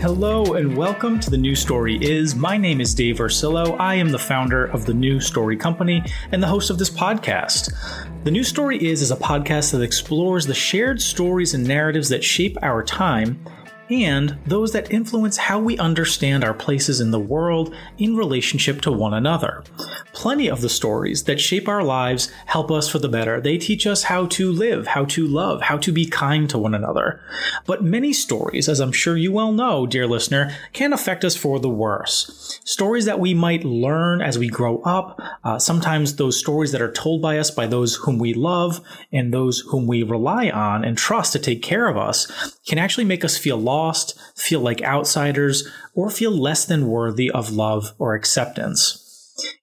Hello and welcome to The New Story Is. My name is Dave Ursillo. I am the founder of The New Story Company and the host of this podcast. The New Story Is is a podcast that explores the shared stories and narratives that shape our time and those that influence how we understand our places in the world in relationship to one another. Plenty of the stories that shape our lives help us for the better. They teach us how to live, how to love, how to be kind to one another. But many stories, as I'm sure you well know, dear listener, can affect us for the worse. Stories that we might learn as we grow up, uh, sometimes those stories that are told by us by those whom we love and those whom we rely on and trust to take care of us, can actually make us feel lost lost, feel like outsiders, or feel less than worthy of love or acceptance.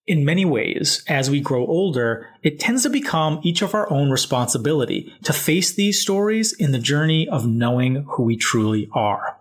In many ways, as we grow older, it tends to become each of our own responsibility to face these stories in the journey of knowing who we truly are.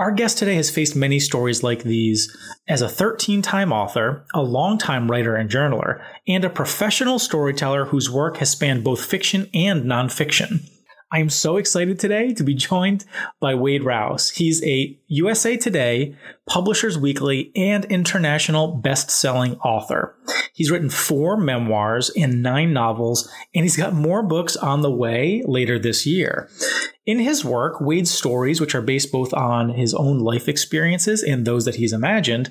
Our guest today has faced many stories like these as a 13 time author, a long-time writer and journaler, and a professional storyteller whose work has spanned both fiction and nonfiction. I am so excited today to be joined by Wade Rouse. He's a USA Today, Publishers Weekly, and international best-selling author. He's written four memoirs and nine novels, and he's got more books on the way later this year. In his work, Wade's stories, which are based both on his own life experiences and those that he's imagined,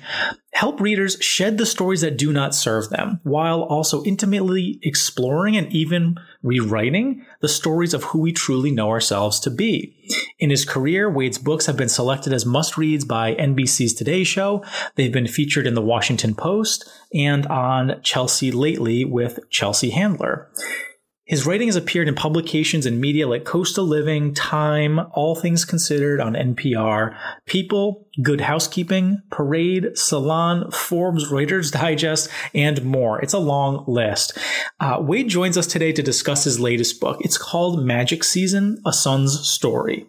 help readers shed the stories that do not serve them, while also intimately exploring and even rewriting the stories of who we truly know ourselves to be. In his career, Wade's books have been selected as must reads by NBC's Today Show. They've been featured in the Washington Post and on Chelsea Lately with Chelsea Handler. His writing has appeared in publications and media like Coastal Living, Time, All Things Considered on NPR, People, Good Housekeeping, Parade, Salon, Forbes, Writer's Digest, and more. It's a long list. Uh, Wade joins us today to discuss his latest book. It's called Magic Season, A Son's Story.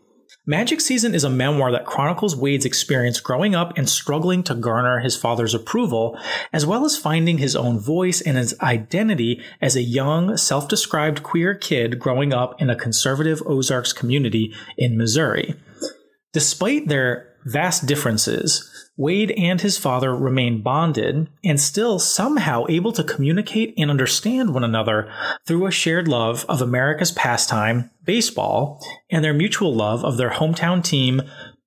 Magic Season is a memoir that chronicles Wade's experience growing up and struggling to garner his father's approval, as well as finding his own voice and his identity as a young, self described queer kid growing up in a conservative Ozarks community in Missouri. Despite their vast differences, Wade and his father remain bonded and still somehow able to communicate and understand one another through a shared love of America's pastime, baseball, and their mutual love of their hometown team,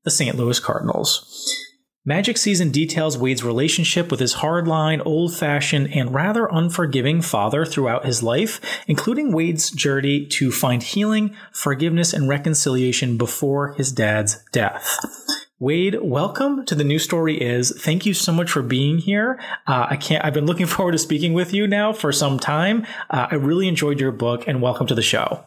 the St. Louis Cardinals. Magic Season details Wade's relationship with his hardline, old fashioned, and rather unforgiving father throughout his life, including Wade's journey to find healing, forgiveness, and reconciliation before his dad's death. Wade, welcome to the new story is. Thank you so much for being here. Uh, I can't. I've been looking forward to speaking with you now for some time. Uh, I really enjoyed your book, and welcome to the show.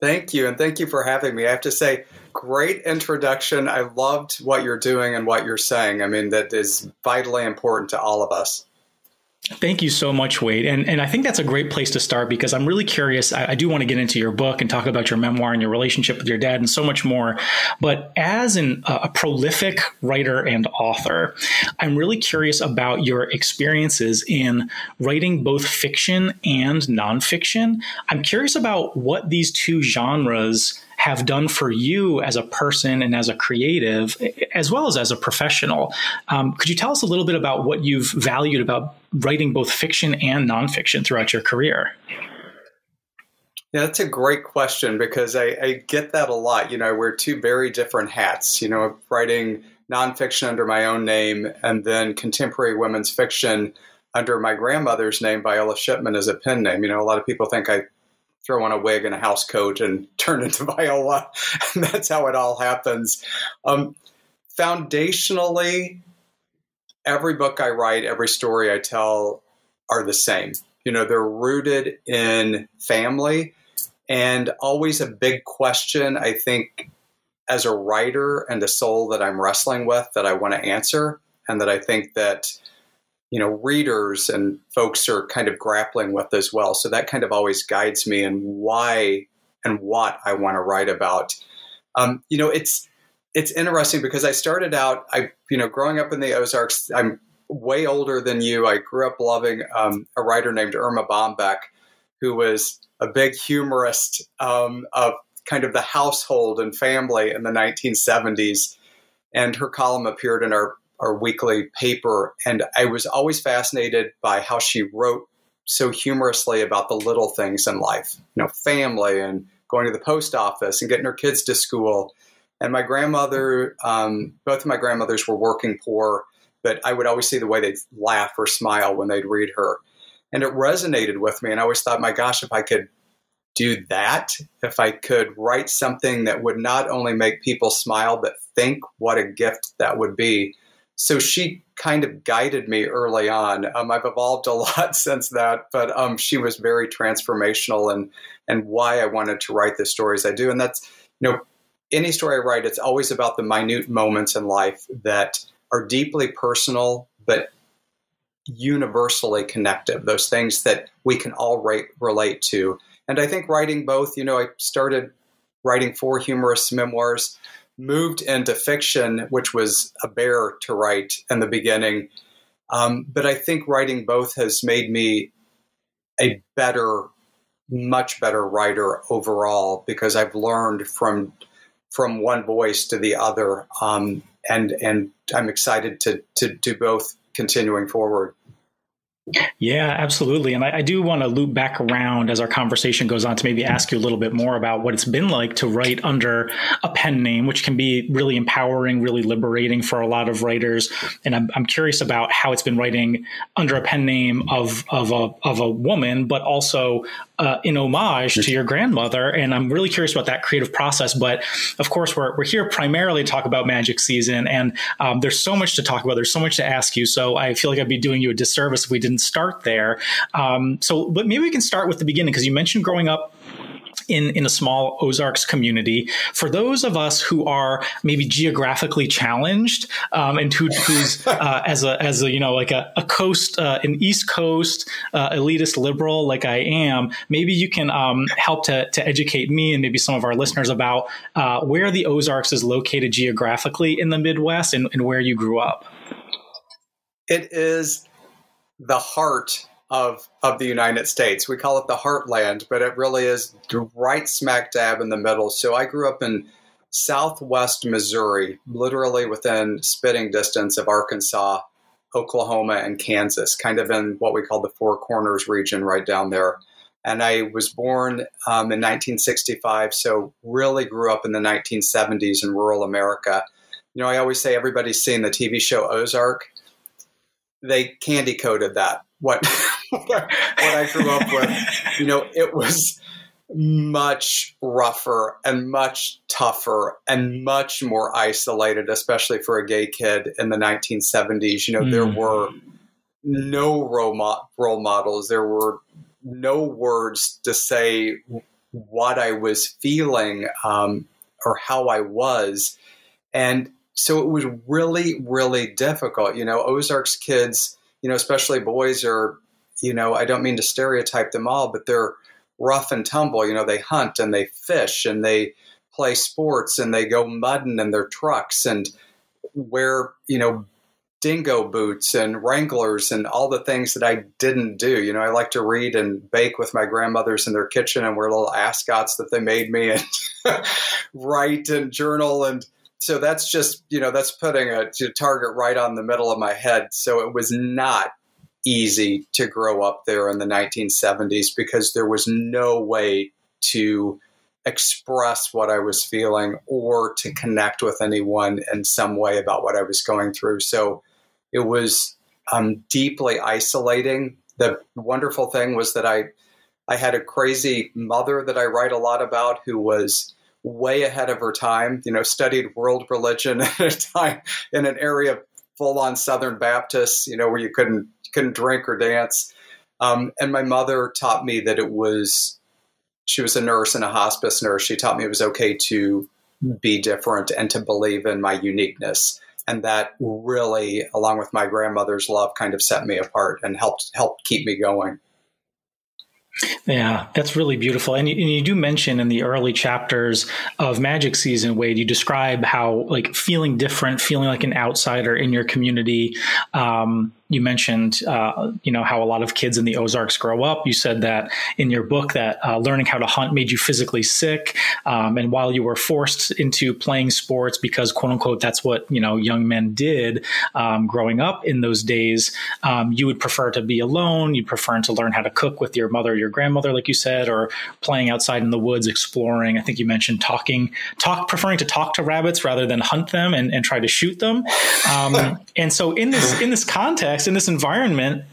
Thank you, and thank you for having me. I have to say, great introduction. I loved what you're doing and what you're saying. I mean, that is vitally important to all of us. Thank you so much, Wade. And, and I think that's a great place to start because I'm really curious. I, I, do want to get into your book and talk about your memoir and your relationship with your dad and so much more. But as an, a prolific writer and author, I'm really curious about your experiences in writing both fiction and nonfiction. I'm curious about what these two genres have done for you as a person and as a creative, as well as as a professional. Um, could you tell us a little bit about what you've valued about writing both fiction and nonfiction throughout your career? Yeah, that's a great question because I, I, get that a lot. You know, I wear two very different hats. You know, writing nonfiction under my own name and then contemporary women's fiction under my grandmother's name, Viola Shipman, as a pen name. You know, a lot of people think I throw on a wig and a house coat and turn into Viola. and that's how it all happens. Um, foundationally, every book I write, every story I tell are the same. You know, they're rooted in family and always a big question, I think, as a writer and a soul that I'm wrestling with that I want to answer and that I think that you know readers and folks are kind of grappling with as well. So that kind of always guides me in why and what I want to write about. Um, you know, it's it's interesting because I started out, I you know, growing up in the Ozarks. I'm way older than you. I grew up loving um, a writer named Erma Bombeck, who was a big humorist um, of kind of the household and family in the 1970s. and her column appeared in our our weekly paper, and I was always fascinated by how she wrote so humorously about the little things in life, you know, family and going to the post office and getting her kids to school. And my grandmother, um, both of my grandmothers were working poor, but I would always see the way they'd laugh or smile when they'd read her. And it resonated with me. And I always thought, my gosh, if I could do that, if I could write something that would not only make people smile, but think what a gift that would be. So she kind of guided me early on. Um, I've evolved a lot since that, but um, she was very transformational and and why I wanted to write the stories I do. And that's you know any story I write, it's always about the minute moments in life that are deeply personal, but universally connective. Those things that we can all relate to. And I think writing both, you know, I started writing four humorous memoirs moved into fiction, which was a bear to write in the beginning. Um, but I think writing both has made me a better, much better writer overall because I've learned from from one voice to the other, um, and and I'm excited to to do both continuing forward. Yeah, absolutely. And I, I, do want to loop back around as our conversation goes on to maybe ask you a little bit more about what it's been like to write under a pen name, which can be really empowering, really liberating for a lot of writers. And I'm, I'm curious about how it's been writing under a pen name of, of, a, of a woman, but also uh, in homage to your grandmother. And I'm really curious about that creative process. But of course, we're, we're here primarily to talk about magic season. And um, there's so much to talk about. There's so much to ask you. So I feel like I'd be doing you a disservice if we didn't start there. Um, so, but maybe we can start with the beginning because you mentioned growing up in, in a small Ozarks community. For those of us who are maybe geographically challenged um, and who, who's uh, as a as a you know like a, a coast uh, an East Coast uh, elitist liberal like I am, maybe you can um, help to to educate me and maybe some of our listeners about uh, where the Ozarks is located geographically in the Midwest and, and where you grew up. It is the heart of of the United States. We call it the heartland, but it really is right smack dab in the middle. So I grew up in southwest Missouri, literally within spitting distance of Arkansas, Oklahoma, and Kansas, kind of in what we call the Four Corners region right down there. And I was born um, in 1965, so really grew up in the 1970s in rural America. You know, I always say everybody's seen the TV show Ozark. They candy coated that what what I grew up with. You know, it was much rougher and much tougher and much more isolated, especially for a gay kid in the 1970s. You know, mm. there were no role, mo- role models. There were no words to say what I was feeling um, or how I was. And so it was really, really difficult. You know, Ozarks kids you know, especially boys are, you know, I don't mean to stereotype them all, but they're rough and tumble. You know, they hunt and they fish and they play sports and they go mudding in their trucks and wear, you know, dingo boots and wranglers and all the things that I didn't do. You know, I like to read and bake with my grandmothers in their kitchen and wear little ascots that they made me and write and journal and so that's just you know that's putting a, target right on the middle of my head. So it was not easy to grow up there in the 1970s because there was no way to express what I was feeling or to connect with anyone in some way about what I was going through. So it was um, deeply isolating. The wonderful thing was that I I had a crazy mother that I write a lot about who was way ahead of her time. You know, studied world religion at a time in an area full on Southern Baptists. You know, where you couldn't couldn't drink or dance. Um, and my mother taught me that it was. She was a nurse and a hospice nurse. She taught me it was okay to be different and to believe in my uniqueness. And that really, along with my grandmother's love, kind of set me apart and helped helped keep me going. Yeah, that's really beautiful. And you, and you, do mention in the early chapters of Magic Season, Wade, you describe how like feeling different, feeling like an outsider in your community, um, you mentioned, uh, you know, how a lot of kids in the Ozarks grow up. You said that in your book that uh, learning how to hunt made you physically sick, um, and while you were forced into playing sports because quote unquote that's what you know young men did um, growing up in those days, um, you would prefer to be alone. You'd prefer to learn how to cook with your mother, or your grandmother, like you said, or playing outside in the woods, exploring. I think you mentioned talking, talk, preferring to talk to rabbits rather than hunt them and, and try to shoot them. Um, and so in this in this context context, in this environment,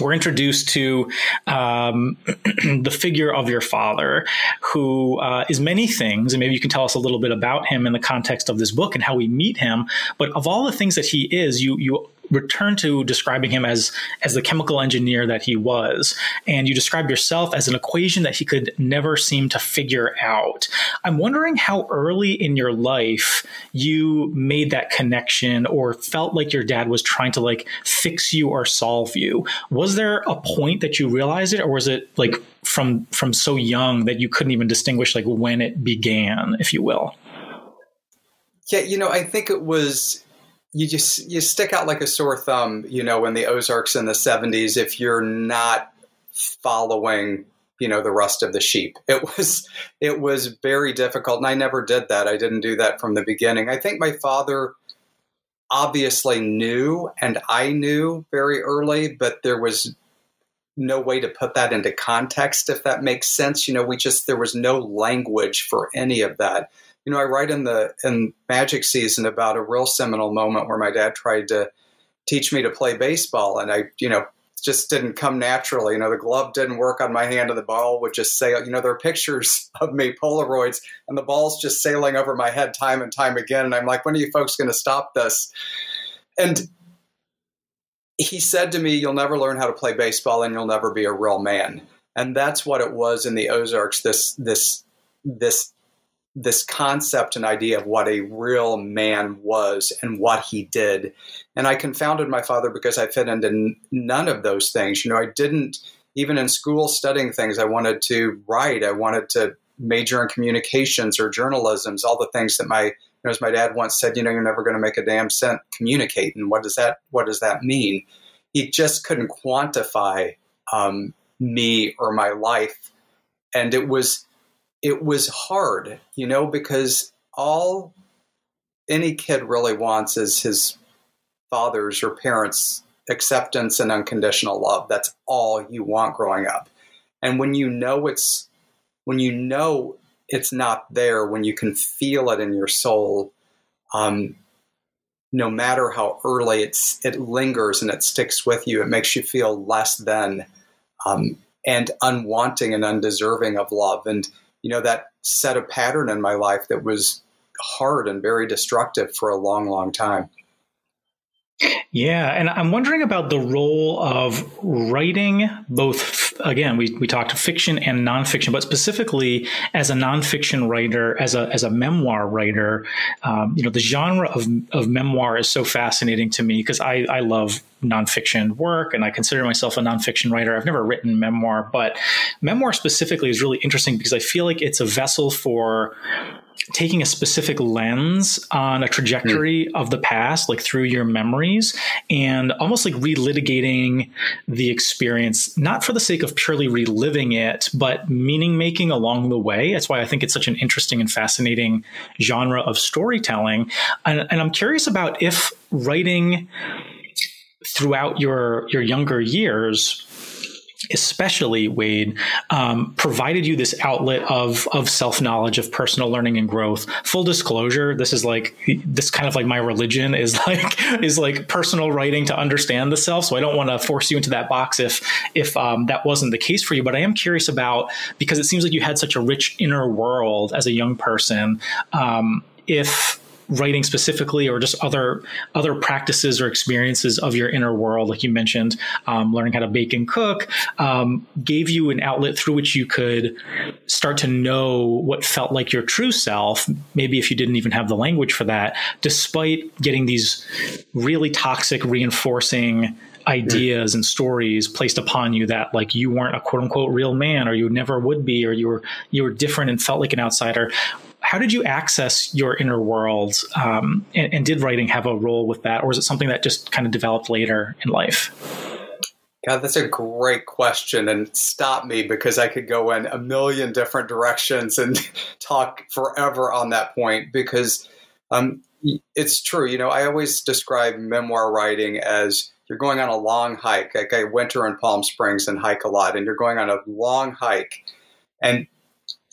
we're introduced to um, the figure of your father, who uh, is many things, and maybe you can tell us a little bit about him in the context of this book and how we meet him. But of all the things that he is, you you return to describing him as as the chemical engineer that he was. And you describe yourself as an equation that he could never seem to figure out. I'm wondering how early in your life you made that connection or felt like your dad was trying to like fix you or solve you. Was there a point that you realized it or was it like from from so young that you couldn't even distinguish like when it began if you will? Yeah you know i think it was you just you stick out like a sore thumb, you know, in the Ozarks in the 70s if you're not following, you know, the rest of the sheep. It was it was very difficult and I never did that. I didn't do that from the beginning. I think my father obviously knew and I knew very early, but there was no way to put that into context if that makes sense. You know, we just there was no language for any of that you know, I write in the in Magic season about a real seminal moment where my dad tried to teach me to play baseball, and I, you know, just didn't come naturally. You know, the glove didn't work on my hand, and the ball would just sail. You know, there are pictures of me, Polaroids, and the ball's just sailing over my head time and time again. And I'm like, when are you folks going to stop this? And he said to me, You'll never learn how to play baseball and you'll never be a real man. And that's what it was in the Ozarks, this this this this concept and idea of what a real man was and what he did. And I confounded my father because I fit into none of those things. You know, I didn't, even in school studying things, I wanted to write, I wanted to major in communications or journalisms, all the things that my, you know, as my dad once said, you know, you're never going to make a damn cent communicating. What does that, what does that mean? He just couldn't quantify um, me or my life. And it was, it was hard, you know, because all any kid really wants is his father's or parents' acceptance and unconditional love. That's all you want growing up. And when you know it's when you know it's not there, when you can feel it in your soul, um, no matter how early it's it lingers and it sticks with you, it makes you feel less than um, and unwanting and undeserving of love. And you know, that set a pattern in my life that was hard and very destructive for a long, long time. Yeah, and I'm wondering about the role of writing both. Again, we, we talked fiction and nonfiction, but specifically as a nonfiction writer, as a as a memoir writer, um, you know, the genre of of memoir is so fascinating to me because I I love nonfiction work and I consider myself a nonfiction writer. I've never written memoir, but memoir specifically is really interesting because I feel like it's a vessel for taking a specific lens on a trajectory mm. of the past, like through your memories, and almost like relitigating the experience, not for the sake of purely reliving it, but meaning making along the way. That's why I think it's such an interesting and fascinating genre of storytelling. And, and I'm curious about if writing throughout your your younger years especially Wade, um, provided you this outlet of of self knowledge, of personal learning and growth. Full disclosure: this is like this kind of like my religion is like is like personal writing to understand the self. So I don't want to force you into that box if if um, that wasn't the case for you. But I am curious about because it seems like you had such a rich inner world as a young person. Um, if writing specifically or just other other practices or experiences of your inner world like you mentioned um, learning how to bake and cook um, gave you an outlet through which you could start to know what felt like your true self maybe if you didn't even have the language for that despite getting these really toxic reinforcing ideas and stories placed upon you that like you weren't a quote unquote real man or you never would be or you were you were different and felt like an outsider how did you access your inner world? Um, and, and did writing have a role with that, or was it something that just kind of developed later in life? God, that's a great question. And stop me because I could go in a million different directions and talk forever on that point because um, it's true. You know, I always describe memoir writing as you're going on a long hike. Like I winter in Palm Springs and hike a lot, and you're going on a long hike and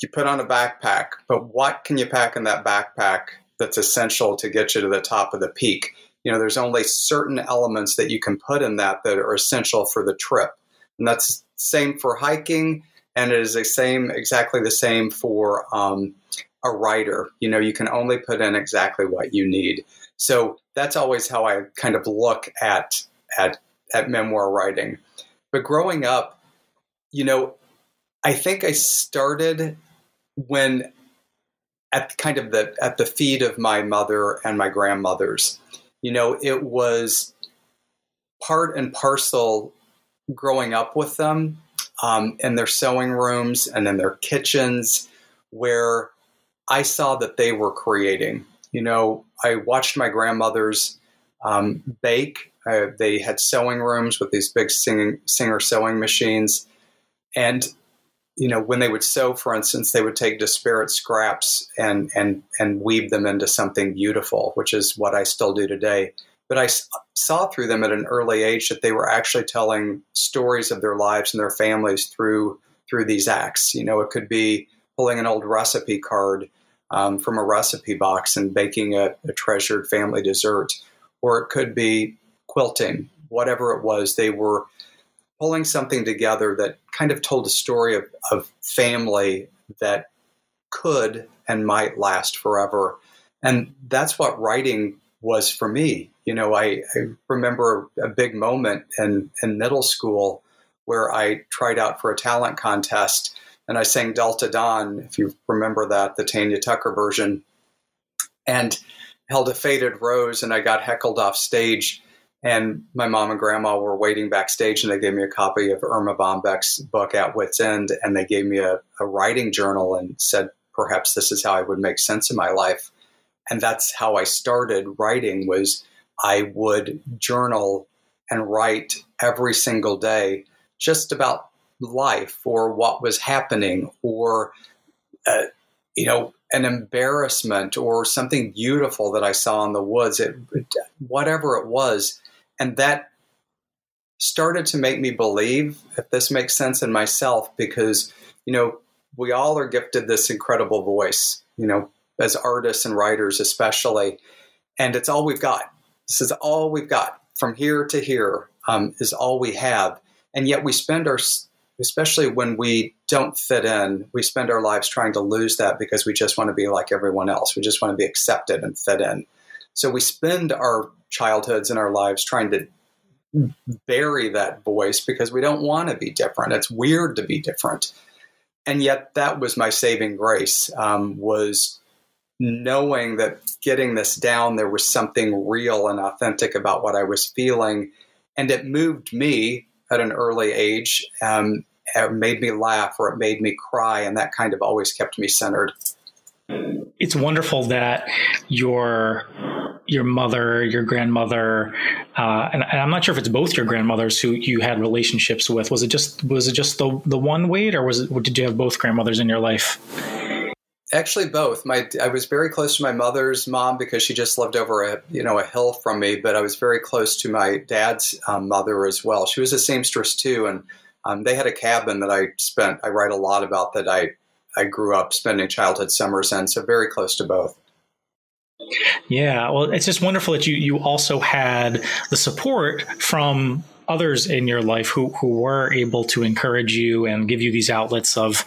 you put on a backpack, but what can you pack in that backpack that's essential to get you to the top of the peak? You know, there's only certain elements that you can put in that that are essential for the trip. And that's the same for hiking, and it is the same, exactly the same for um, a writer. You know, you can only put in exactly what you need. So that's always how I kind of look at at at memoir writing. But growing up, you know, I think I started when at kind of the at the feet of my mother and my grandmothers. You know, it was part and parcel growing up with them um, in their sewing rooms and in their kitchens where I saw that they were creating. You know, I watched my grandmothers um, bake. Uh, they had sewing rooms with these big singing, singer sewing machines. And you know, when they would sew, for instance, they would take disparate scraps and and and weave them into something beautiful, which is what I still do today. But I saw through them at an early age that they were actually telling stories of their lives and their families through through these acts. You know, it could be pulling an old recipe card um, from a recipe box and baking a, a treasured family dessert, or it could be quilting. Whatever it was, they were pulling something together that kind of told a story of, of family that could and might last forever. And that's what writing was for me. You know, I, I remember a big moment in, in middle school where I tried out for a talent contest and I sang Delta Dawn, if you remember that, the Tanya Tucker version, and held a faded rose and I got heckled off stage and my mom and grandma were waiting backstage and they gave me a copy of Erma Bombeck's book At Wit's End and they gave me a, a writing journal and said perhaps this is how I would make sense of my life. And that's how I started writing was I would journal and write every single day just about life or what was happening or uh, you know an embarrassment or something beautiful that I saw in the woods it, whatever it was and that started to make me believe, if this makes sense, in myself because, you know, we all are gifted this incredible voice, you know, as artists and writers, especially. And it's all we've got. This is all we've got from here to here um, is all we have. And yet we spend our, especially when we don't fit in, we spend our lives trying to lose that because we just want to be like everyone else. We just want to be accepted and fit in. So we spend our childhoods and our lives trying to bury that voice because we don't want to be different. It's weird to be different. And yet that was my saving grace um, was knowing that getting this down, there was something real and authentic about what I was feeling. And it moved me at an early age. Um, it made me laugh or it made me cry. And that kind of always kept me centered. It's wonderful that your your mother, your grandmother, uh, and, and, I'm not sure if it's both your grandmothers who you had relationships with. Was it just was it just the the one Wade, or was it did you have both grandmothers in your life? Actually, both. My I was very close to my mother's mom because she just lived over a you know a hill from me. But I was very close to my dad's um, mother as well. She was a seamstress too, and um, they had a cabin that I spent. I write a lot about that. I I grew up spending childhood summers in, so very close to both. Yeah, well, it's just wonderful that you you also had the support from others in your life who who were able to encourage you and give you these outlets of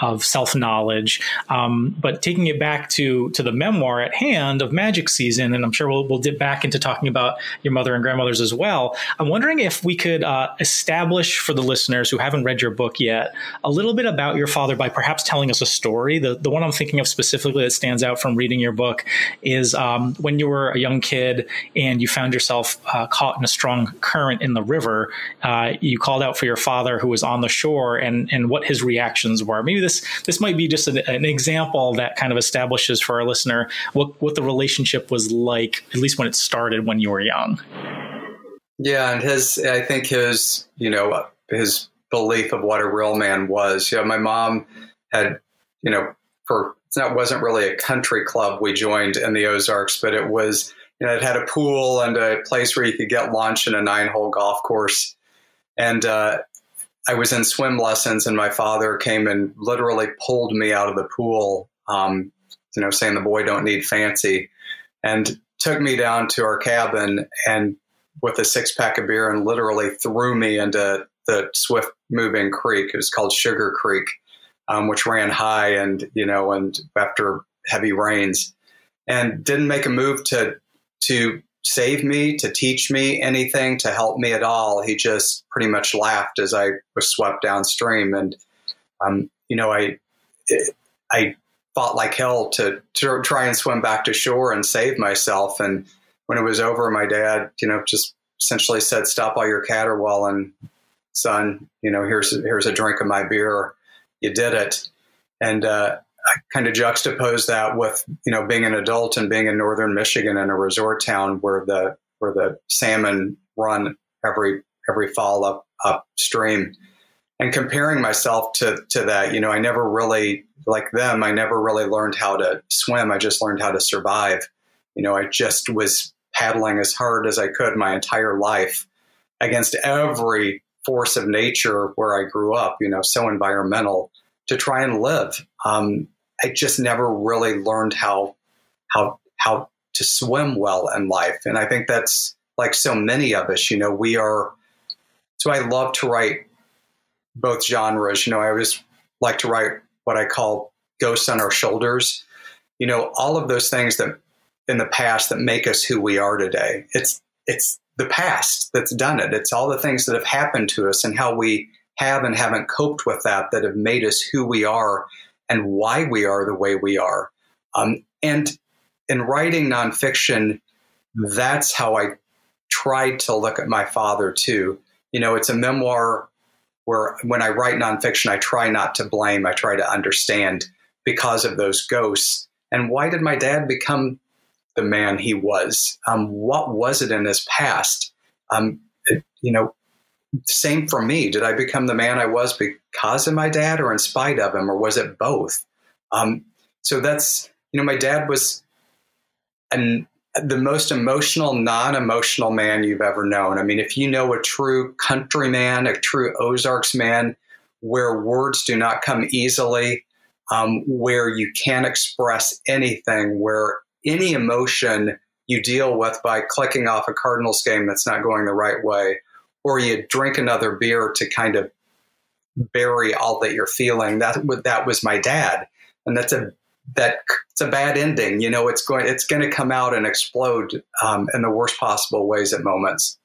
of self knowledge. Um, but taking it back to to the memoir at hand of Magic Season, and I'm sure we'll, we'll dip back into talking about your mother and grandmothers as well. I'm wondering if we could uh, establish for the listeners who haven't read your book yet a little bit about your father by perhaps telling us a story. The the one I'm thinking of specifically that stands out from reading your book is um, when you were a young kid and you found yourself uh, caught in a strong current in the river. Uh, you called out for your father who was on the shore and and what his reactions were. Maybe this this might be just an, an, example that kind of establishes for our listener what what the relationship was like, at least when it started when you were young. Yeah, and his I think his you know his belief of what a real man was. You know, my mom had you know for that wasn't really a country club we joined in the Ozarks, but it was you know it had a pool and a place where you could get lunch and a nine hole golf course. And uh, I was in swim lessons, and my father came and literally pulled me out of the pool. Um, you know, saying the boy don't need fancy, and took me down to our cabin and with a six pack of beer and literally threw me into the swift moving creek. It was called Sugar Creek, um, which ran high and you know, and after heavy rains, and didn't make a move to to save me, to teach me anything, to help me at all. He just pretty much laughed as I was swept downstream, and um, you know, I I fought like hell to, to try and swim back to shore and save myself. And when it was over, my dad, you know, just essentially said, "Stop all your caterwauling, son. You know, here's here's a drink of my beer. You did it." And uh, I kind of juxtapose that with you know being an adult and being in northern Michigan in a resort town where the where the salmon run every every fall up upstream, and comparing myself to to that. You know, I never really like them. I never really learned how to swim. I just learned how to survive. You know, I just was paddling as hard as I could my entire life against every force of nature where I grew up, you know, so environmental to try and live. Um, I just never really learned how, how, how to swim well in life. And I think that's like so many of us, you know, we are, so I love to write both genres. You know, I always like to write what I call ghosts on our shoulders. You know, all of those things that in the past that make us who we are today. It's it's the past that's done it. It's all the things that have happened to us and how we have and haven't coped with that that have made us who we are and why we are the way we are. Um, and in writing nonfiction, that's how I tried to look at my father too. You know, it's a memoir where when I write nonfiction, I try not to blame, I try to understand because of those ghosts. And why did my dad become the man he was? Um, what was it in his past? Um, it, you know, same for me. Did I become the man I was because of my dad or in spite of him, or was it both? Um, so that's, you know, my dad was an, the most emotional, non emotional man you've ever known. I mean, if you know a true country man, a true Ozarks man, where words do not come easily, um, where you can't express anything, where any emotion you deal with by clicking off a Cardinals game that's not going the right way, or you drink another beer to kind of bury all that you're feeling. That that was my dad, and that's a that it's a bad ending. You know, it's going it's going to come out and explode um, in the worst possible ways at moments.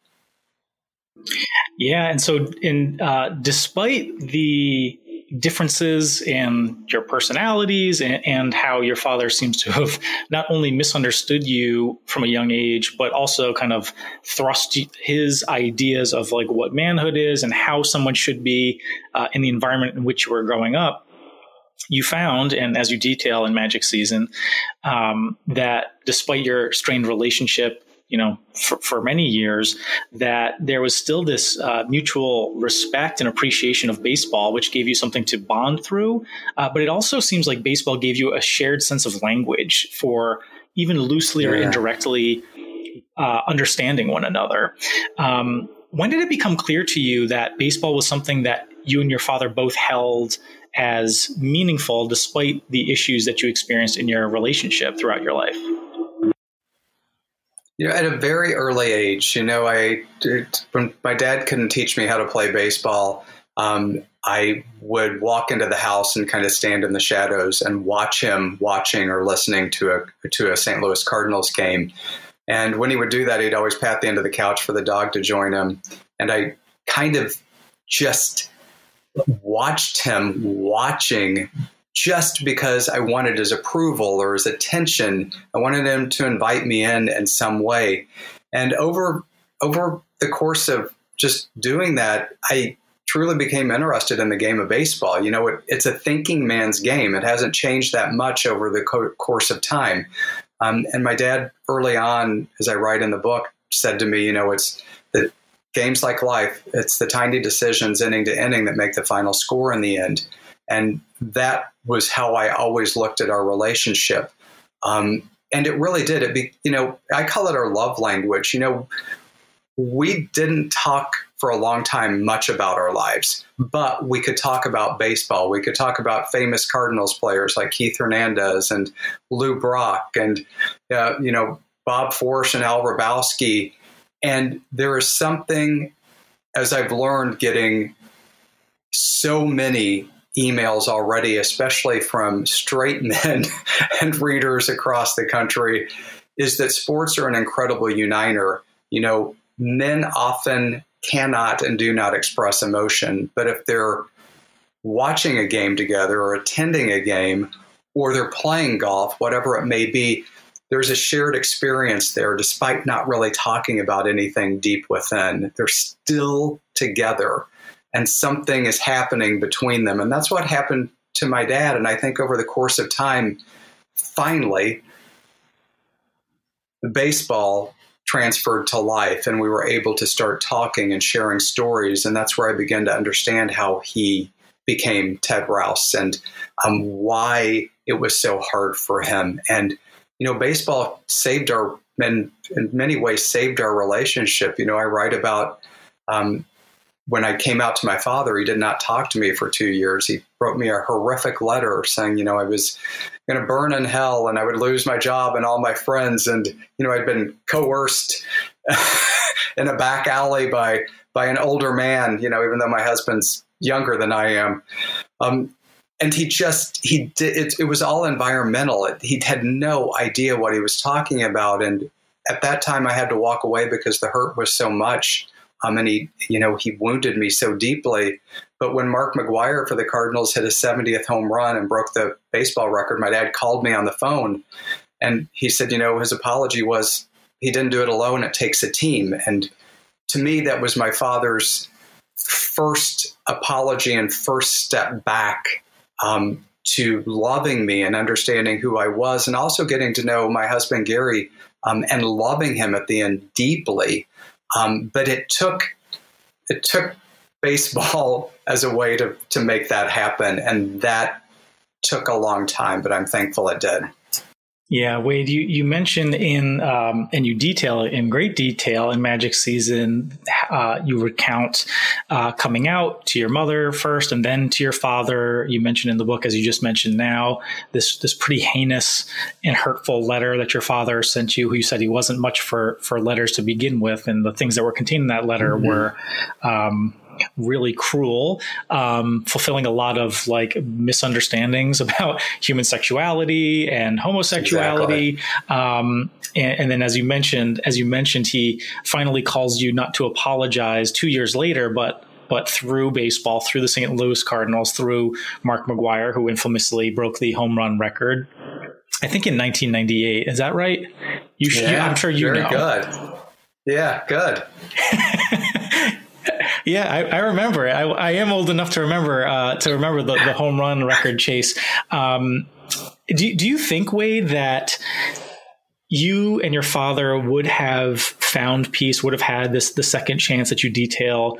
Yeah, and so in uh, despite the differences in your personalities and, and, how your father seems to have not only misunderstood you from a young age, but also kind of thrust his ideas of like what manhood is and how someone should be uh, in the environment in which you were growing up. You found, and as you detail in Magic Season, um, that despite your strained relationship you know, for, for many years, that there was still this uh, mutual respect and appreciation of baseball, which gave you something to bond through. Uh, but it also seems like baseball gave you a shared sense of language for even loosely yeah. or indirectly uh, understanding one another. Um, when did it become clear to you that baseball was something that you and your father both held as meaningful despite the issues that you experienced in your relationship throughout your life? You know, at a very early age, you know, I when my dad couldn't teach me how to play baseball. Um, I would walk into the house and kind of stand in the shadows and watch him watching or listening to a to a St. Louis Cardinals game. And when he would do that, he'd always pat the end of the couch for the dog to join him. And I kind of just watched him watching just because I wanted his approval or his attention. I wanted him to invite me in in some way. And over over the course of just doing that, I truly became interested in the game of baseball. You know, it, it's a thinking man's game. It hasn't changed that much over the co- course of time. Um, and my dad, early on, as I write in the book, said to me, you know, it's that games like life, it's the tiny decisions inning to inning that make the final score in the end. And that was how I always looked at our relationship. Um, and it really did. It be, you know, I call it our love language. You know, we didn't talk for a long time much about our lives, but we could talk about baseball. We could talk about famous Cardinals players like Keith Hernandez and Lou Brock and, uh, you know, Bob Forsch and Al Hrabosky. And there is something, as I've learned, getting so many emails already, especially from straight men and readers across the country, is that sports are an incredible uniter. You know, men often cannot and do not express emotion, but if they're watching a game together or attending a game or they're playing golf, whatever it may be, there's a shared experience there despite not really talking about anything deep within. They're still together and something is happening between them. And that's what happened to my dad. And I think over the course of time, finally, the baseball transferred to life and we were able to start talking and sharing stories and that's where i began to understand how he became ted rouse and um, why it was so hard for him and you know baseball saved our in, in many ways saved our relationship you know i write about um, when I came out to my father, he did not talk to me for two years. He wrote me a horrific letter saying, you know, I was going to burn in hell and I would lose my job and all my friends. And, you know, I'd been coerced in a back alley by, by an older man, you know, even though my husband's younger than I am. Um, and he just, he did, it, it was all environmental. It, he had no idea what he was talking about. And at that time I had to walk away because the hurt was so much. Um, and he, you know, he wounded me so deeply. But when Mark McGwire for the Cardinals hit his 70th home run and broke the baseball record, my dad called me on the phone and he said, you know, his apology was he didn't do it alone. It takes a team. And to me, that was my father's first apology and first step back um, to loving me and understanding who I was, and also getting to know my husband Gary um, and loving him at the end deeply. Um, but it took it took baseball as a way to to make that happen, and that took a long time. But I'm thankful it did. Yeah, Wade, you, you mentioned in, um, and you detail it in great detail in Magic Season, uh, you recount uh, coming out to your mother first and then to your father. You mentioned in the book, as you just mentioned now, this, this pretty heinous and hurtful letter that your father sent you, who you said he wasn't much for, for letters to begin with. And the things that were contained in that letter mm-hmm. were, um, really cruel, um, fulfilling a lot of like misunderstandings about human sexuality and homosexuality. Exactly. Um, and, and, then, as you mentioned, as you mentioned, he finally calls you not to apologize two years later, but but through baseball, through the St. Louis Cardinals, through Mark McGwire, who infamously broke the home run record. I think in 1998. Is that right? You should. Yeah, I'm sure you very know. good. Yeah, good. Yeah, I, I remember. I, I, am old enough to remember uh, to remember the, the, home run record chase. Um, do, do you think, Wade, that you and your father would have found peace, would have had this the second chance that you detail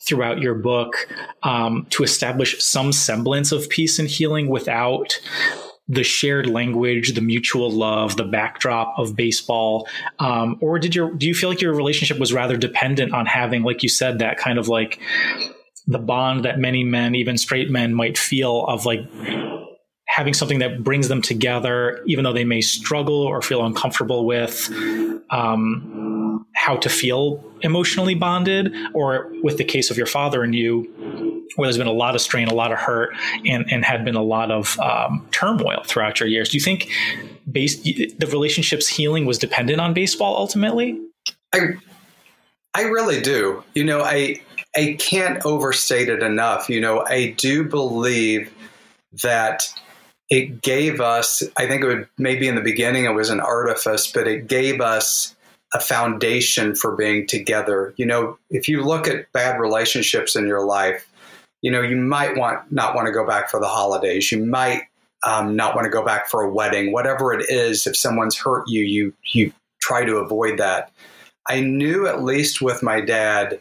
throughout your book um, to establish some semblance of peace and healing without the shared language, the mutual love, the backdrop of baseball, um, or did your do you feel like your relationship was rather dependent on having, like you said, that kind of like the bond that many men, even straight men, might feel of like having something that brings them together, even though they may struggle or feel uncomfortable with um, how to feel emotionally bonded, or with the case of your father and you, where there's been a lot of strain, a lot of hurt, and, and had been a lot of um, turmoil throughout your years. Do you think base, the relationship's healing was dependent on baseball ultimately? I, I really do. You know, I, I can't overstate it enough. You know, I do believe that it gave us, I think it would maybe in the beginning it was an artifice, but it gave us a foundation for being together. You know, if you look at bad relationships in your life, you know, you might want not want to go back for the holidays. You might um, not want to go back for a wedding, whatever it is. If someone's hurt you, you you try to avoid that. I knew at least with my dad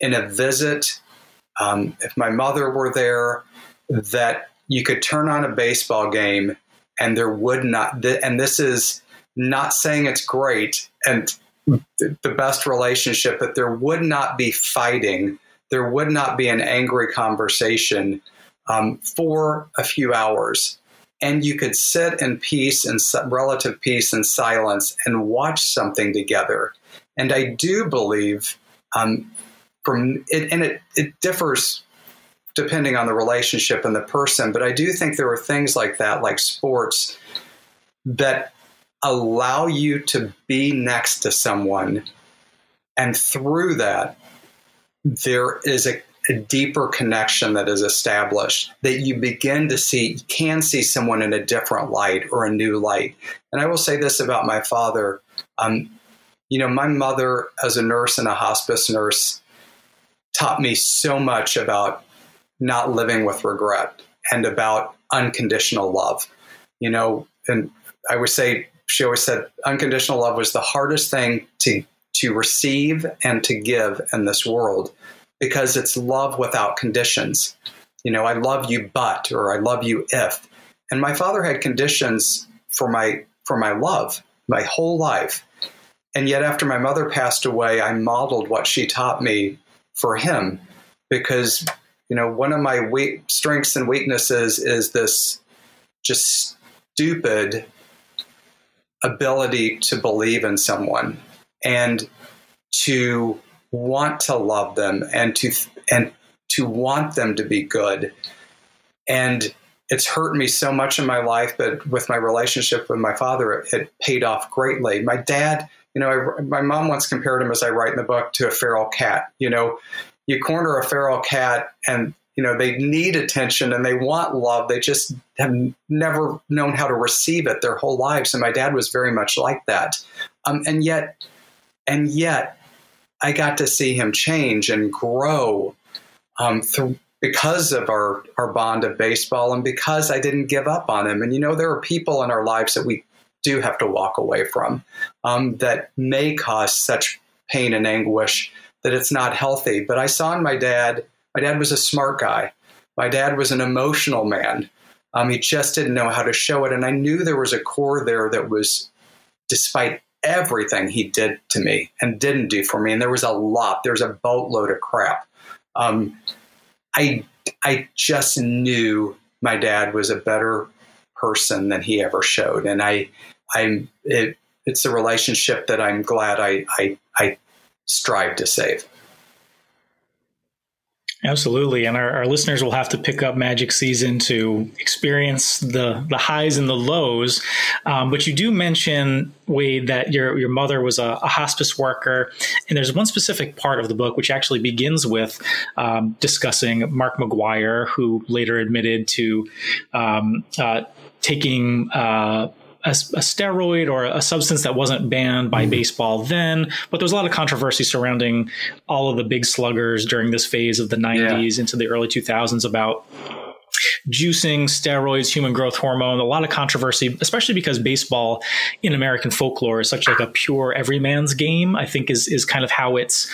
in a visit, um, if my mother were there, that you could turn on a baseball game and there would not. And this is not saying it's great and the best relationship, but there would not be fighting. There would not be an angry conversation um, for a few hours. And you could sit in peace and relative peace and silence and watch something together. And I do believe um, from it, and it, it differs depending on the relationship and the person, but I do think there are things like that, like sports, that allow you to be next to someone. And through that, there is a, a, deeper connection that is established that you begin to see, you can see someone in a different light or a new light. And I will say this about my father. Um, you know, my mother, as a nurse and a hospice nurse, taught me so much about not living with regret and about unconditional love. You know, and I would say she always said unconditional love was the hardest thing to to receive and to give in this world because it's love without conditions. You know, I love you but or I love you if. And my father had conditions for my for my love my whole life. And yet after my mother passed away, I modeled what she taught me for him because you know one of my weak, strengths and weaknesses is this just stupid ability to believe in someone and to want to love them and to and to want them to be good. And it's hurt me so much in my life but with my relationship with my father it, paid off greatly. My dad you know I, my mom once compared him as i write in the book to a feral cat you know. You corner a feral cat and you know they need attention and they want love. They just have never known how to receive it their whole lives. And my dad was very much like that. Um, and yet and yet i got to see him change and grow um, through because of our, our bond of baseball and because I didn't give up on him. And you know, there are people in our lives that we do have to walk away from um, that may cause such pain and anguish that it's not healthy. But I saw in my dad my dad was a smart guy. My dad was an emotional man. Um, he just didn't know how to show it. And I knew there was a core there that was, despite everything he did to me and didn't do for me, and there was a lot, there's a boatload of crap. Um, I, I just knew my dad was a better person than he ever showed. And I, I'm, it, it's a relationship that I'm glad I, I, I strive to save. Absolutely, and our, our, listeners will have to pick up Magic Season to experience the the highs and the lows. Um, but you do mention Wade that your your mother was a, a, hospice worker, and there's one specific part of the book which actually begins with um, discussing Mark McGwire, who later admitted to um, uh, taking. Uh, a, a, steroid or a substance that wasn't banned by mm. baseball then, but there was a lot of controversy surrounding all of the big sluggers during this phase of the 90s yeah. into the early 2000s about juicing, steroids, human growth hormone, a lot of controversy, especially because baseball in American folklore is such like a pure everyman's game. I think is is kind of how it's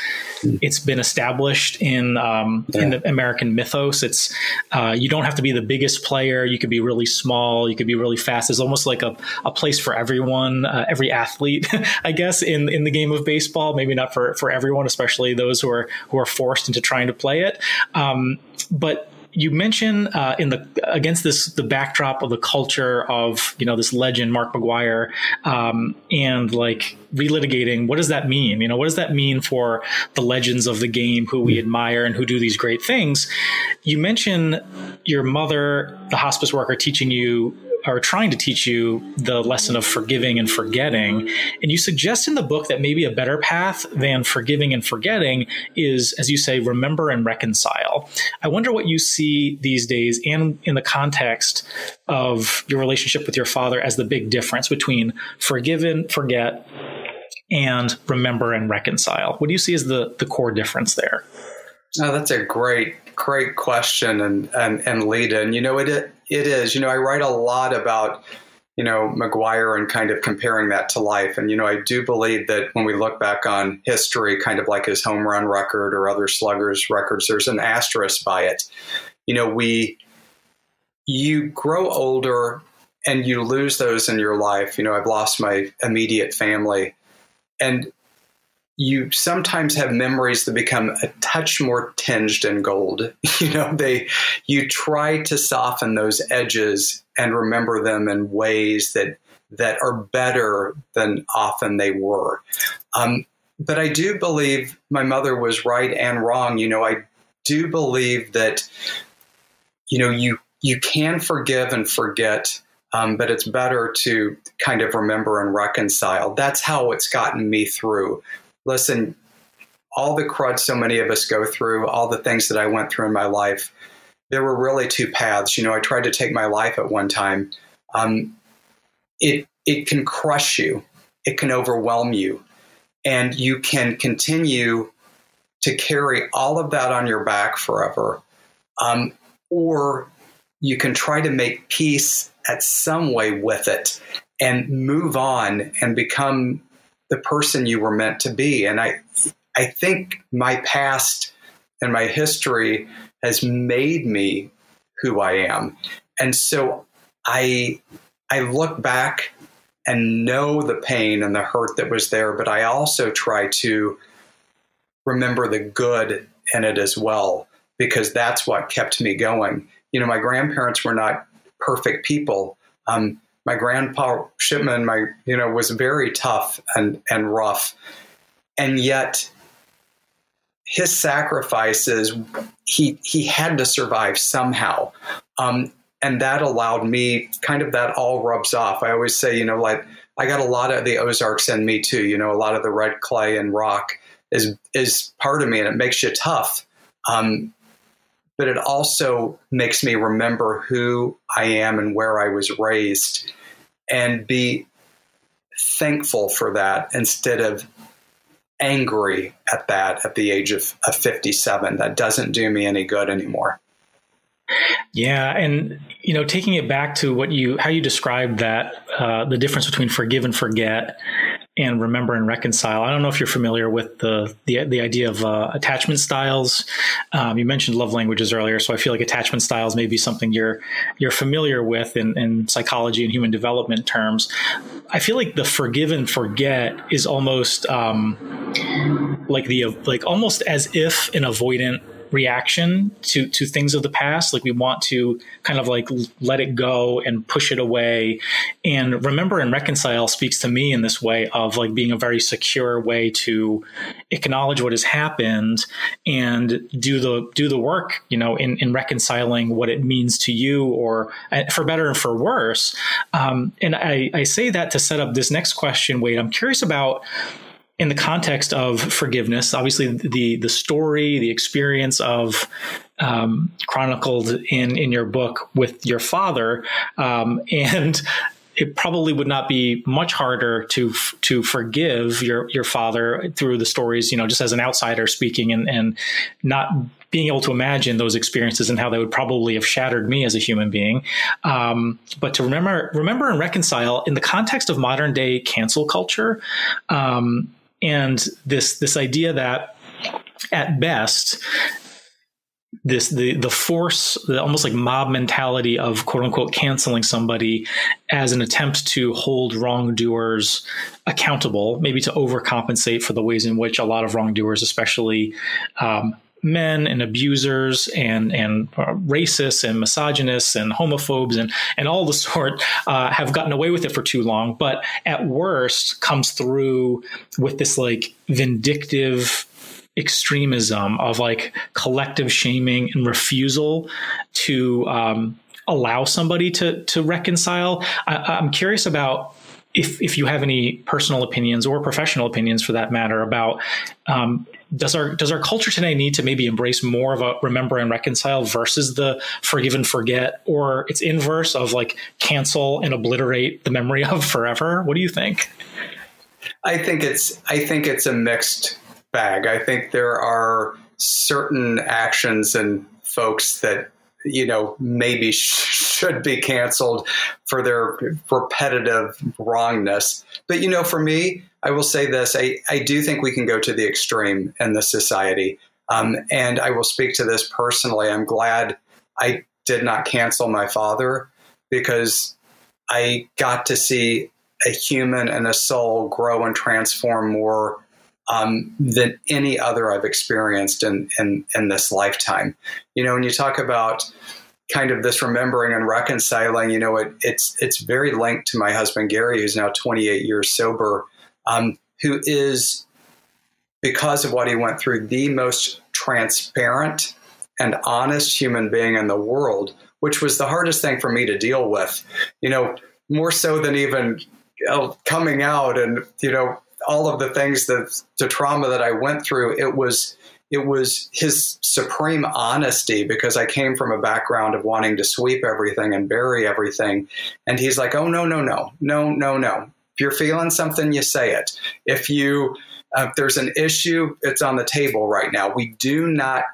it's been established in um, yeah. in the American mythos. It's uh, you don't have to be the biggest player. You could be really small. You could be really fast. It's almost like a, a place for everyone, uh, every athlete, I guess, in in the game of baseball. Maybe not for for everyone, especially those who are who are forced into trying to play it. Um, but you mention uh, in the against this the backdrop of the culture of you know this legend Mark McGwire um, and like relitigating what does that mean? You know what does that mean for the legends of the game who we admire and who do these great things? You mention your mother the hospice worker teaching you are trying to teach you the lesson of forgiving and forgetting. And you suggest in the book that maybe a better path than forgiving and forgetting is, as you say, remember and reconcile. I wonder what you see these days and in the context of your relationship with your father as the big difference between forgive and forget and remember and reconcile? What do you see as the, the core difference there? Oh, that's a great, great question and, and, and lead in. You know, it, it is. You know, I write a lot about, you know, McGwire and kind of comparing that to life. And, you know, I do believe that when we look back on history, kind of like his home run record or other sluggers records, there's an asterisk by it. You know, we, you grow older and you lose those in your life. You know, I've lost my immediate family. And you sometimes have memories that become a touch more tinged in gold. You know, they you try to soften those edges and remember them in ways that that are better than often they were. Um, but I do believe my mother was right and wrong. You know, I do believe that you know you you can forgive and forget. Um, but it's better to kind of remember and reconcile. That's how it's gotten me through listen, all the crud so many of us go through, all the things that I went through in my life, there were really two paths. You know, I tried to take my life at one time. Um, it it can crush you, it can overwhelm you, and you can continue to carry all of that on your back forever, um, or you can try to make peace at some way with it and move on and become the person you were meant to be. And I, I think my past and my history has made me who I am. And so I, I look back and know the pain and the hurt that was there, but I also try to remember the good in it as well, because that's what kept me going. You know, my grandparents were not perfect people. Um, my grandpa Shipman, my you know, was very tough and and rough, and yet his sacrifices he he had to survive somehow, um, and that allowed me kind of that all rubs off. I always say, you know, like I got a lot of the Ozarks in me too. You know, a lot of the red clay and rock is is part of me, and it makes you tough. Um, but it also makes me remember who I am and where I was raised and be thankful for that instead of angry at that at the age of, of 57. That doesn't do me any good anymore. Yeah, and you know, taking it back to what you how you described that uh, the difference between forgive and forget and remember and reconcile. I don't know if you're familiar with the the, the idea of uh, attachment styles. Um, you mentioned love languages earlier, so I feel like attachment styles may be something you're you're familiar with in, in psychology and human development terms. I feel like the forgive and forget is almost um, like the like almost as if an avoidant reaction to to things of the past. Like we want to kind of like let it go and push it away. And remember and reconcile speaks to me in this way of like being a very secure way to acknowledge what has happened and do the do the work you know in in reconciling what it means to you or uh, for better and for worse. Um, and I, I say that to set up this next question wade. I'm curious about in the context of forgiveness, obviously the the story, the experience of um, chronicled in in your book with your father, um, and it probably would not be much harder to to forgive your your father through the stories, you know, just as an outsider speaking and and not being able to imagine those experiences and how they would probably have shattered me as a human being. Um, but to remember remember and reconcile in the context of modern day cancel culture. Um, and this this idea that at best this the the force the almost like mob mentality of quote unquote canceling somebody as an attempt to hold wrongdoers accountable maybe to overcompensate for the ways in which a lot of wrongdoers especially um, men and abusers and and uh, racists and misogynists and homophobes and and all the sort uh, have gotten away with it for too long, but at worst comes through with this like vindictive extremism of like collective shaming and refusal to um, allow somebody to to reconcile. I, I'm curious about if if you have any personal opinions or professional opinions for that matter about um, does our does our culture today need to maybe embrace more of a remember and reconcile versus the forgive and forget? Or its inverse of like cancel and obliterate the memory of forever? What do you think? I think it's I think it's a mixed bag. I think there are certain actions and folks that you know maybe should be canceled for their repetitive wrongness. But you know, for me, I will say this: I, I do think we can go to the extreme in this society, um, and I will speak to this personally. I'm glad I did not cancel my father because I got to see a human and a soul grow and transform more um, than any other I've experienced in, in, in this lifetime. You know, when you talk about kind of this remembering and reconciling, you know, it, it's it's very linked to my husband Gary, who's now 28 years sober, um, who is because of what he went through, the most transparent and honest human being in the world, which was the hardest thing for me to deal with. You know, more so than even coming out and you know all of the things that the trauma that I went through. It was it was his supreme honesty because I came from a background of wanting to sweep everything and bury everything. And he's like, oh, no, no, no, no, no, no. If you're feeling something, you say it. If you, uh, if there's an issue, it's on the table right now. We do not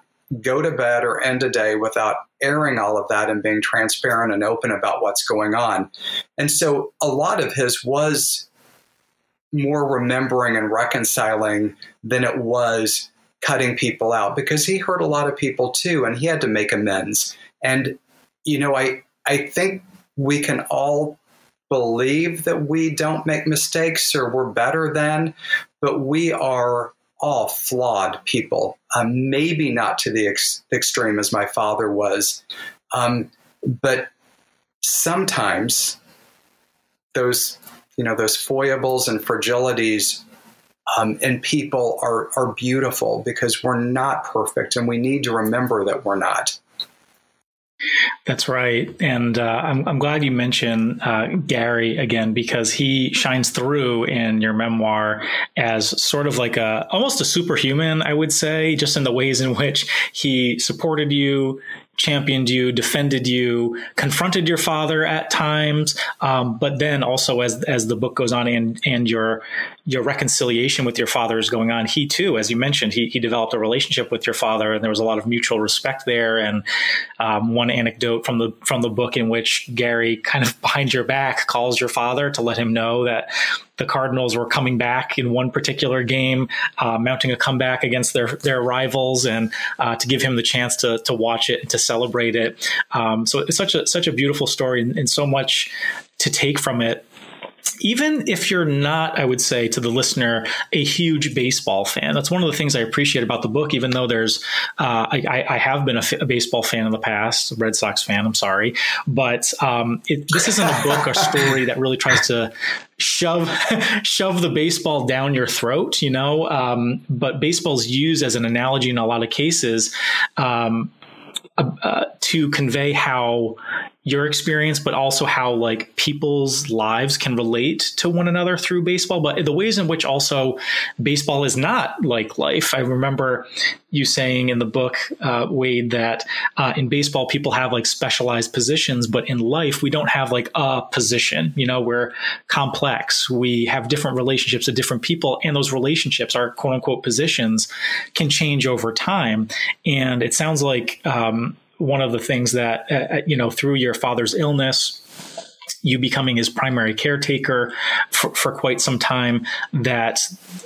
go to bed or end a day without airing all of that and being transparent and open about what's going on. And so a lot of his was more remembering and reconciling than it was cutting people out because he hurt a lot of people too and he had to make amends. And you know, I I think we can all believe that we don't make mistakes or we're better than, but we are all flawed people. Um, maybe not to the ex- extreme as my father was, um, but sometimes those you know those foibles and fragilities um, and people are are beautiful because we're not perfect, and we need to remember that we're not. That's right, and uh, I'm, I'm glad you mentioned uh, Gary again because he shines through in your memoir as sort of like a almost a superhuman, I would say, just in the ways in which he supported you, championed you, defended you, confronted your father at times, um, but then also as as the book goes on and and your your reconciliation with your father is going on, he too, as you mentioned, he he developed a relationship with your father, and there was a lot of mutual respect there. And um, one anecdote from the from the book in which Gary kind of behind your back calls your father to let him know that the Cardinals were coming back in one particular game, uh, mounting a comeback against their their rivals, and uh, to give him the chance to to watch it and to celebrate it. Um, so it's such a such a beautiful story and, and so much to take from it even if you're not, I would say to the listener, a huge baseball fan, that's one of the things I appreciate about the book. Even though there's, uh, I, I, have been a, f- a baseball fan in the past, Red Sox fan. I'm sorry, but um, it, this isn't a book or story that really tries to shove shove the baseball down your throat. You know, um, but baseball's used as an analogy in a lot of cases. Um, uh, uh, to convey how your experience, but also how like people's lives can relate to one another through baseball, but the ways in which also baseball is not like life. I remember you saying in the book, uh, Wade, that uh, in baseball people have like specialized positions, but in life we don't have like a position. You know, we're complex. We have different relationships to different people, and those relationships, our quote unquote positions, can change over time. And it sounds like um, one of the things that uh, uh, you know through your father's illness you becoming his primary caretaker for, for quite some time that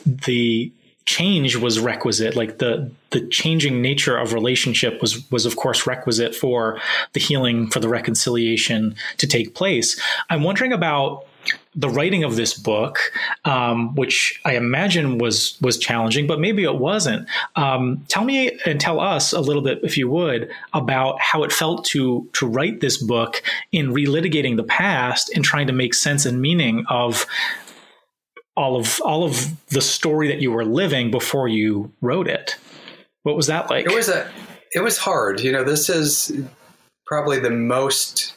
the change was requisite like the the changing nature of relationship was was of course requisite for the healing for the reconciliation to take place. I'm wondering about the writing of this book, um, which I imagine was was challenging, but maybe it wasn't. Um, tell me and tell us a little bit, if you would, about how it felt to to write this book in relitigating the past and trying to make sense and meaning of all of all of the story that you were living before you wrote it. What was that like? It was a it was hard. You know, this is probably the most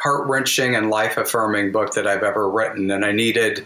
heart wrenching and life affirming book that I've ever written. And I needed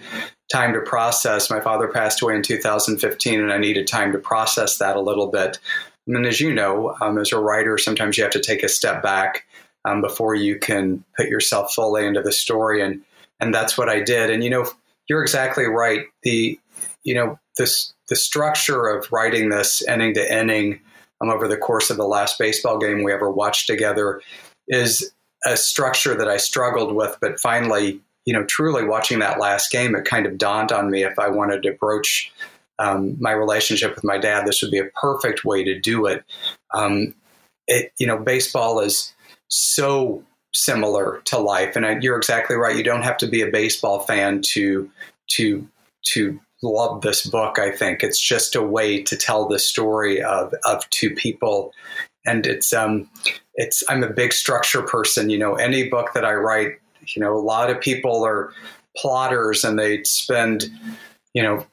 time to process. My father passed away in 2015, and I needed time to process that a little bit. And as you know, um, as a writer, sometimes you have to take a step back um, before you can put yourself fully into the story. And, and that's what I did. And, you know, you're exactly right. The you know this the structure of writing this ending to ending um, over the course of the last baseball game we ever watched together is a structure that I struggled with, but finally, you know, truly watching that last game, it kind of dawned on me if I wanted to broach um, my relationship with my dad, this would be a perfect way to do it. Um, it you know, baseball is so similar to life, and I, you're exactly right. You don't have to be a baseball fan to to to love this book. I think it's just a way to tell the story of of two people, and it's um it's I'm a big structure person. You know, any book that I write, you know, a lot of people are plotters and they spend you know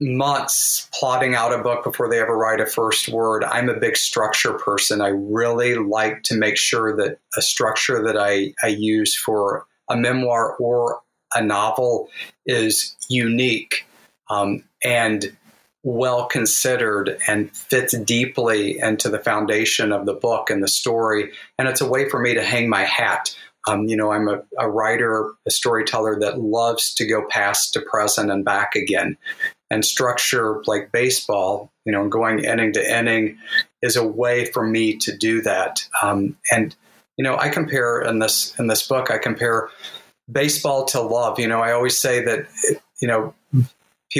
months plotting out a book before they ever write a first word. I'm a big structure person. I really like to make sure that a structure that I, I use for a memoir or a novel is unique um, and well considered and fits deeply into the foundation of the book and the story. And it's a way for me to hang my hat. Um, you know, I'm a, a, writer, a storyteller that loves to go past to present and back again. And structure like baseball, you know, going inning to inning is a way for me to do that. Um, and you know, I compare in this in this book, I compare baseball to love. You know, I always say that you know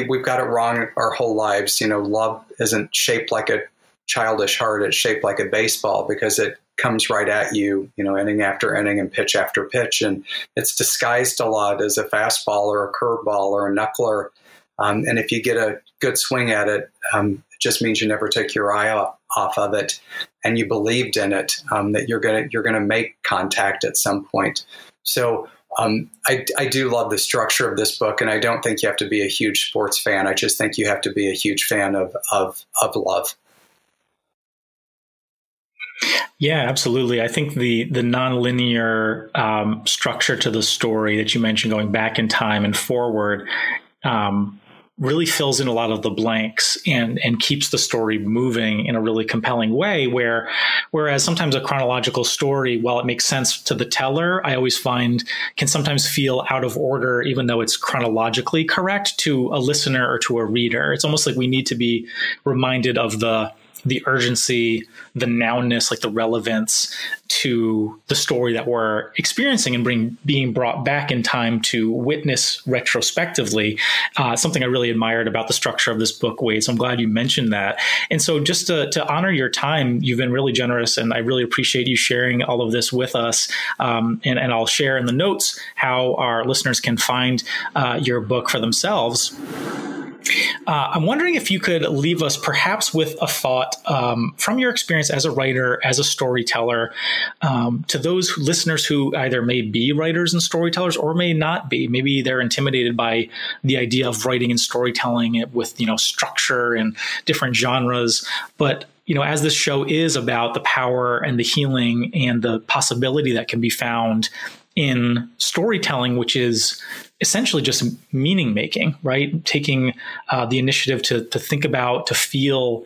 we've got it wrong our whole lives. You know, love isn't shaped like a childish heart; it's shaped like a baseball because it comes right at you. You know, inning after inning and pitch after pitch, and it's disguised a lot as a fastball or a curveball or a knuckler. Um, and if you get a good swing at it, um, it just means you never take your eye off, off of it, and you believed in it um, that you're gonna you're gonna make contact at some point. So um, I, I, do love the structure of this book, and I don't think you have to be a huge sports fan. I just think you have to be a huge fan of of, of love. Yeah, absolutely. I think the the nonlinear um, structure to the story that you mentioned, going back in time and forward, um, really fills in a lot of the blanks and and keeps the story moving in a really compelling way where whereas sometimes a chronological story while it makes sense to the teller i always find can sometimes feel out of order even though it's chronologically correct to a listener or to a reader. It's almost like we need to be reminded of the the urgency, the nowness, like the relevance to the story that we're experiencing and bring being brought back in time to witness retrospectively. Uh, something I really admired about the structure of this book, Wade. So I'm glad you mentioned that. And so just to, to honor your time, you've been really generous, and I really appreciate you sharing all of this with us. Um, and, and, I'll share in the notes how our listeners can find uh, your book for themselves. Uh, I'm wondering if you could leave us perhaps with a thought um, from your experience as a writer, as a storyteller, um, to those listeners who either may be writers and storytellers or may not be. Maybe they're intimidated by the idea of writing and storytelling with you know structure and different genres, but you know, as this show is about the power and the healing and the possibility that can be found in storytelling, which is essentially just meaning making, right? Taking uh, the initiative to to think about, to feel,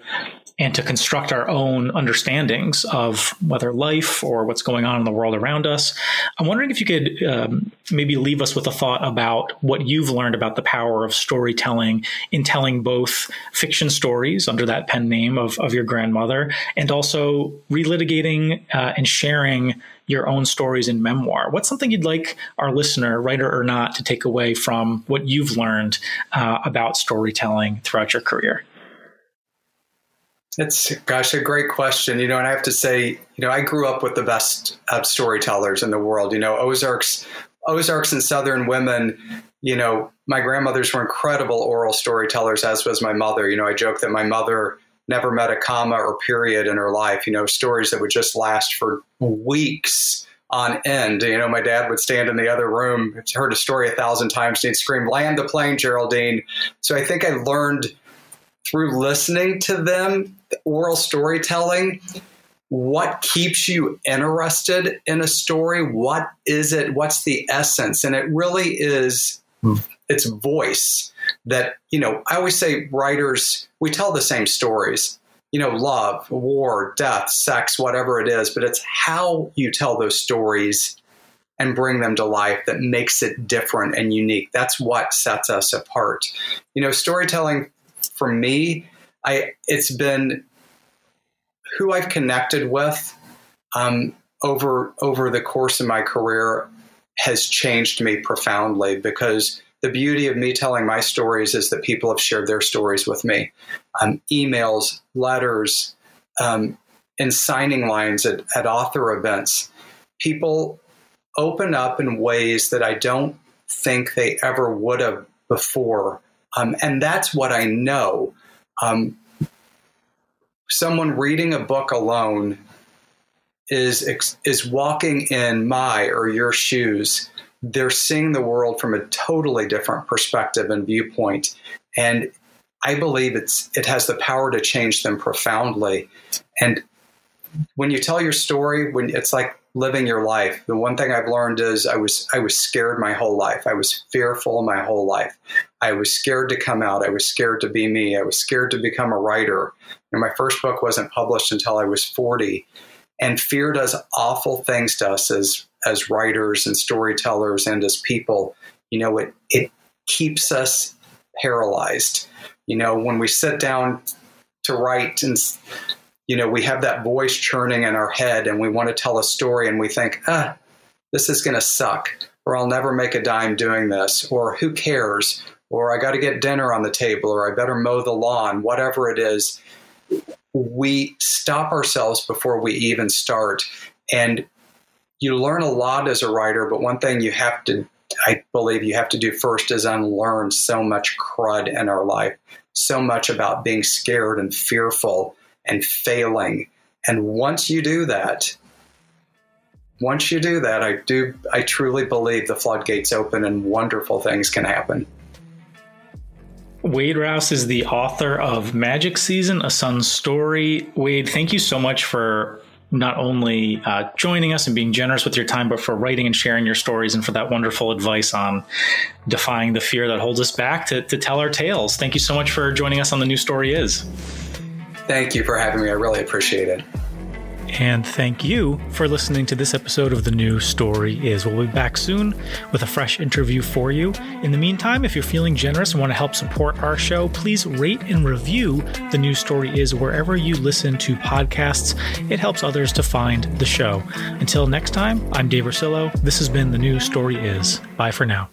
and to construct our own understandings of whether life or what's going on in the world around us. I'm wondering if you could um, maybe leave us with a thought about what you've learned about the power of storytelling in telling both fiction stories under that pen name of, of your grandmother and also relitigating uh, and sharing your own stories in memoir. What's something you'd like our listener, writer or not, to take away from what you've learned uh, about storytelling throughout your career? It's gosh, a great question. You know, and I have to say, you know, I grew up with the best storytellers in the world. You know, Ozarks, Ozarks and Southern women. You know, my grandmothers were incredible oral storytellers, as was my mother. You know, I joke that my mother never met a comma or period in her life. You know, stories that would just last for weeks on end. You know, my dad would stand in the other room, heard a story a thousand times, and he'd scream, "Land the plane, Geraldine." So I think I learned through listening to them, oral storytelling, what keeps you interested in a story? What is it? What's the essence? And it really is hmm. Its voice that, you know, I always say writers, we tell the same stories, you know, love, war, death, sex, whatever it is, but it's how you tell those stories and bring them to life that makes it different and unique. That's what sets us apart. You know, storytelling for me, I it's been who I've connected with um, over over the course of my career has changed me profoundly because the beauty of me telling my stories is that people have shared their stories with me. Um, emails, letters, um, and signing lines at, at author events. People open up in ways that I don't think they ever would have before. Um, and that's what I know. Um, someone reading a book alone is is walking in my or your shoes. They're seeing the world from a totally different perspective and viewpoint, and I believe it's it has the power to change them profoundly. And when you tell your story, when it's like living your life. The one thing I've learned is I was I was scared my whole life. I was fearful my whole life. I was scared to come out. I was scared to be me. I was scared to become a writer. And my first book wasn't published until I was 40. And fear does awful things to us as as writers and storytellers and as people. You know, it it keeps us paralyzed. You know, when we sit down to write and you know, we have that voice churning in our head and we want to tell a story and we think, ah, this is going to suck, or I'll never make a dime doing this, or who cares, or I got to get dinner on the table, or I better mow the lawn, whatever it is. We stop ourselves before we even start. And you learn a lot as a writer, but one thing you have to, I believe you have to do first is unlearn so much crud in our life, so much about being scared and fearful and failing. And once you do that, once you do that, I do I truly believe the floodgates open and wonderful things can happen. Wade Rouse is the author of Magic Season, A Son's Story. Wade, thank you so much for not only uh, joining us and being generous with your time, but for writing and sharing your stories and for that wonderful advice on defying the fear that holds us back to, to tell our tales. Thank you so much for joining us on The New Story Is. Thank you for having me. I really appreciate it. And thank you for listening to this episode of The New Story Is. We'll be back soon with a fresh interview for you. In the meantime, if you're feeling generous and want to help support our show, please rate and review The New Story Is wherever you listen to podcasts. It helps others to find the show. Until next time, I'm Dave Rosillo. This has been The New Story Is. Bye for now.